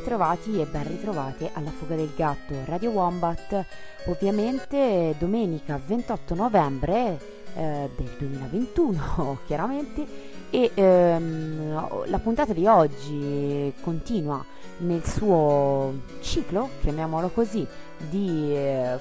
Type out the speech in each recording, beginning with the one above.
ritrovati e ben ritrovate alla Fuga del Gatto Radio Wombat, ovviamente domenica 28 novembre eh, del 2021, chiaramente, e ehm, la puntata di oggi continua nel suo ciclo, chiamiamolo così, di eh,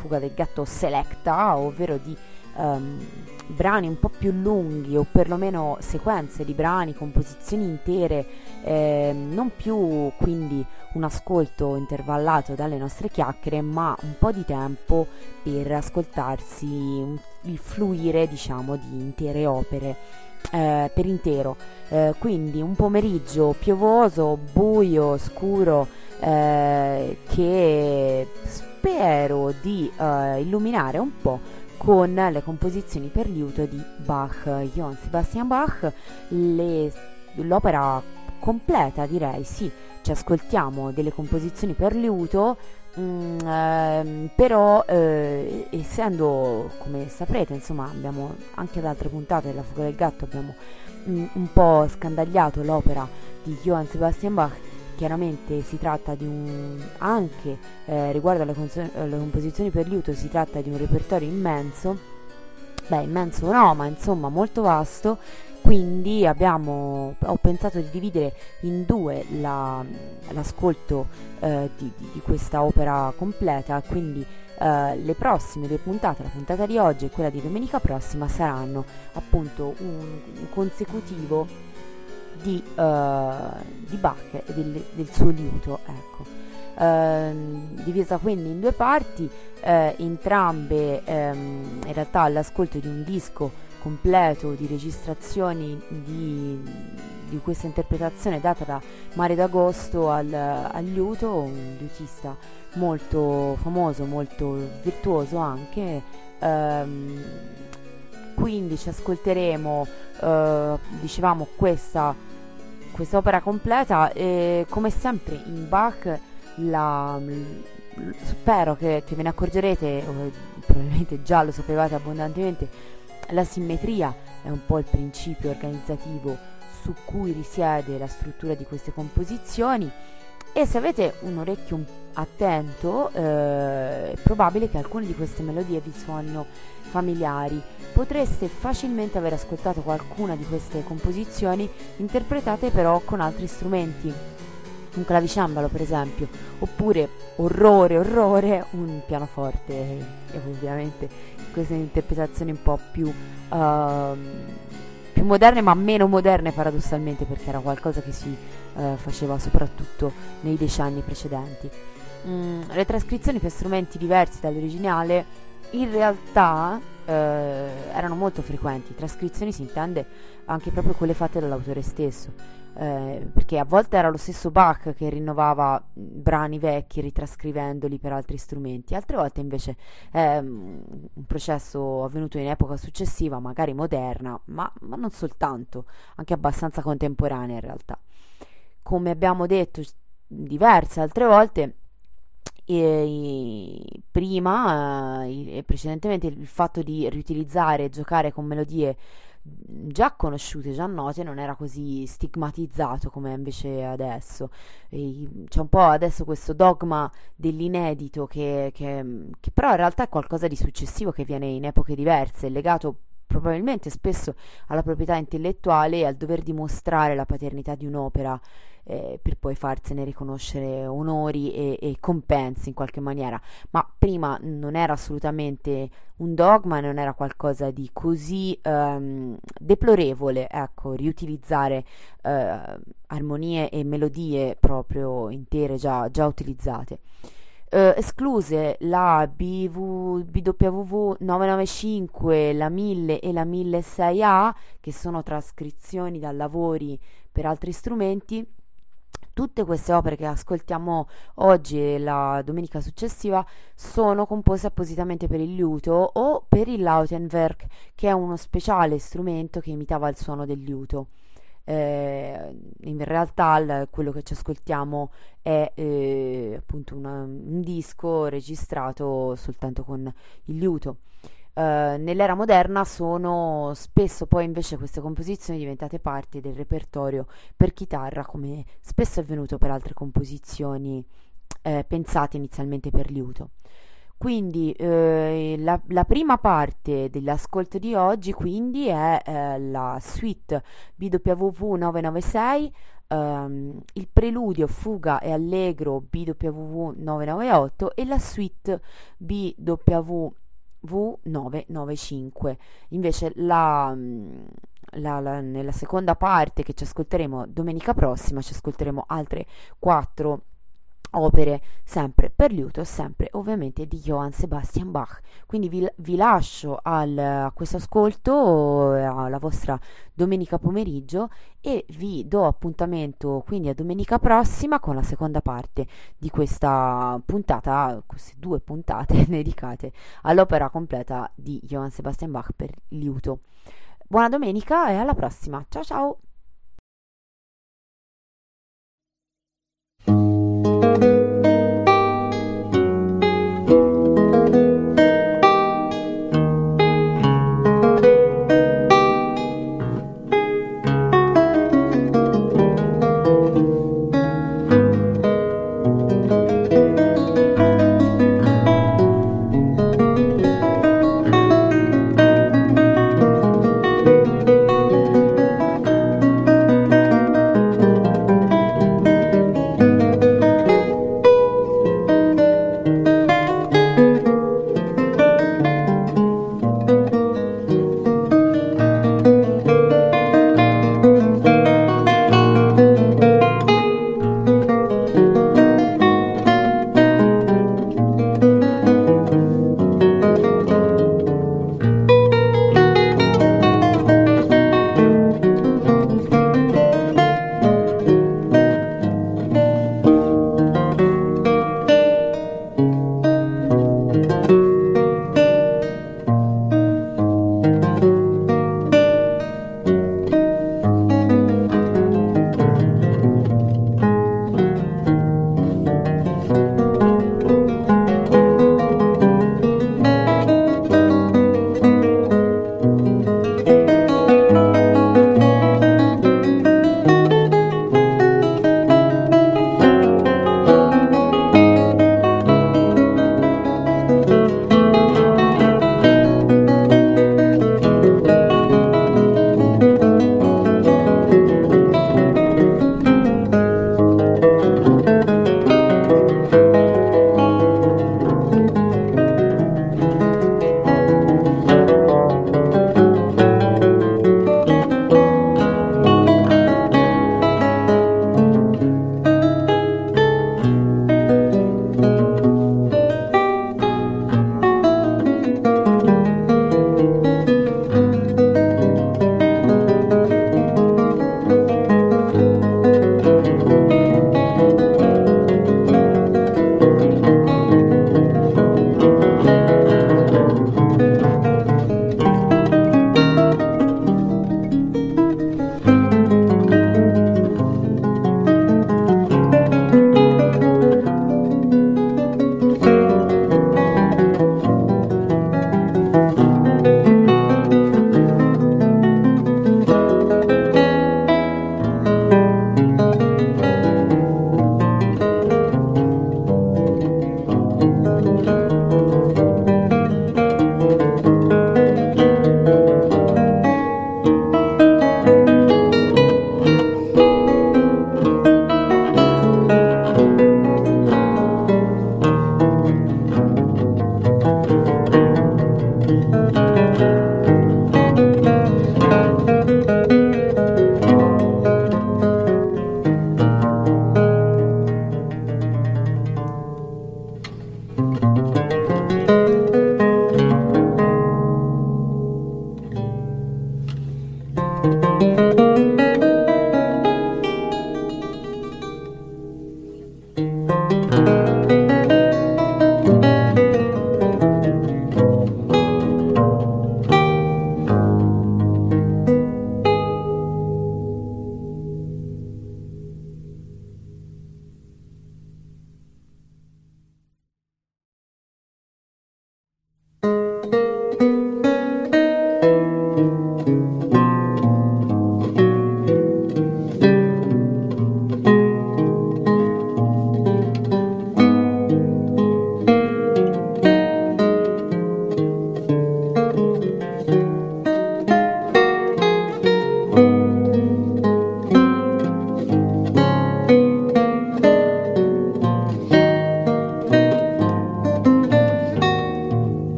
Fuga del Gatto Selecta, ovvero di um, brani un po' più lunghi o perlomeno sequenze di brani, composizioni intere, eh, non più quindi un ascolto intervallato dalle nostre chiacchiere, ma un po' di tempo per ascoltarsi il fluire, diciamo, di intere opere. Eh, per intero, eh, quindi un pomeriggio piovoso, buio, scuro, eh, che spero di eh, illuminare un po' con le composizioni per liuto di Bach, Johann Sebastian Bach, le, l'opera completa direi, sì, ci ascoltiamo delle composizioni per liuto, mm, ehm, però eh, essendo, come saprete, insomma, abbiamo anche ad altre puntate della Fuga del Gatto abbiamo mm, un po' scandagliato l'opera di Johann Sebastian Bach chiaramente si tratta di un anche eh, riguardo alle, cons- alle, composizioni per liuto si tratta di un repertorio immenso. Beh immenso no ma insomma molto vasto. Quindi abbiamo ho pensato di dividere in due la, l'ascolto eh, di, di, di, questa opera completa. Quindi eh, le prossime due puntate la puntata di oggi e quella di domenica prossima saranno appunto un, un consecutivo di, uh, di Bach e del, del, suo liuto, ecco. Uh, divisa quindi in due parti, uh, entrambe um, in realtà all'ascolto di un disco completo di registrazioni di, di questa interpretazione data da Mare d'Agosto al, al liuto, un liutista molto famoso, molto virtuoso anche. Um, quindi ci ascolteremo, uh, dicevamo, questa quest'opera completa e come sempre in Bach la, spero che, che, ve ne accorgerete, o probabilmente già lo sapevate abbondantemente, la simmetria è un po' il principio organizzativo su cui risiede la struttura di queste composizioni. E se avete un orecchio attento eh, è probabile che alcune di queste melodie vi suonino familiari. Potreste facilmente aver ascoltato qualcuna di queste composizioni interpretate però con altri strumenti, un clavicembalo per esempio, oppure orrore, orrore, un pianoforte e ovviamente queste interpretazioni un po' più, uh, più moderne ma meno moderne paradossalmente perché era qualcosa che si uh, faceva soprattutto nei decenni precedenti. Mm, le trascrizioni per strumenti diversi dall'originale in realtà eh, erano molto frequenti. Trascrizioni si intende anche proprio quelle fatte dall'autore stesso, eh, perché a volte era lo stesso Bach che rinnovava brani vecchi ritrascrivendoli per altri strumenti, altre volte invece è um, un processo avvenuto in epoca successiva, magari moderna, ma, ma non soltanto, anche abbastanza contemporanea in realtà. Come abbiamo detto diverse altre volte, prima e precedentemente il fatto di riutilizzare e giocare con melodie già conosciute, già note, non era così stigmatizzato come invece adesso. E c'è un po' adesso questo dogma dell'inedito che, che, che, però in realtà è qualcosa di successivo che viene in epoche diverse, legato probabilmente spesso alla proprietà intellettuale e al dover dimostrare la paternità di un'opera eh, per poi farsene riconoscere onori e, e, compensi in qualche maniera. Ma prima non era assolutamente un dogma, non era qualcosa di così um, deplorevole, ecco, riutilizzare uh, armonie e melodie proprio intere già, già utilizzate. Uh, escluse la BW, BWV 995, la 1000 e la 1006A, che sono trascrizioni da lavori per altri strumenti, tutte queste opere che ascoltiamo oggi e la domenica successiva sono composte appositamente per il liuto o per il Lautenwerk, che è uno speciale strumento che imitava il suono del liuto. Eh, in realtà il, quello che ci ascoltiamo è eh, appunto una, un disco registrato soltanto con il liuto. Uh, nell'era moderna sono spesso poi invece queste composizioni diventate parte del repertorio per chitarra, come spesso è avvenuto per altre composizioni eh, pensate inizialmente per liuto. Quindi eh, la, la, prima parte dell'ascolto di oggi quindi è eh, la suite BWV 996, ehm, il preludio Fuga e Allegro BWV 998 e la suite BWV 995. Invece la, la, la, nella seconda parte che ci ascolteremo domenica prossima ci ascolteremo altre quattro opere sempre per liuto, sempre ovviamente di Johann Sebastian Bach. Quindi vi, vi lascio al, a questo ascolto, alla vostra domenica pomeriggio e vi do appuntamento quindi a domenica prossima con la seconda parte di questa puntata, queste due puntate dedicate all'opera completa di Johann Sebastian Bach per liuto. Buona domenica e alla prossima. Ciao ciao!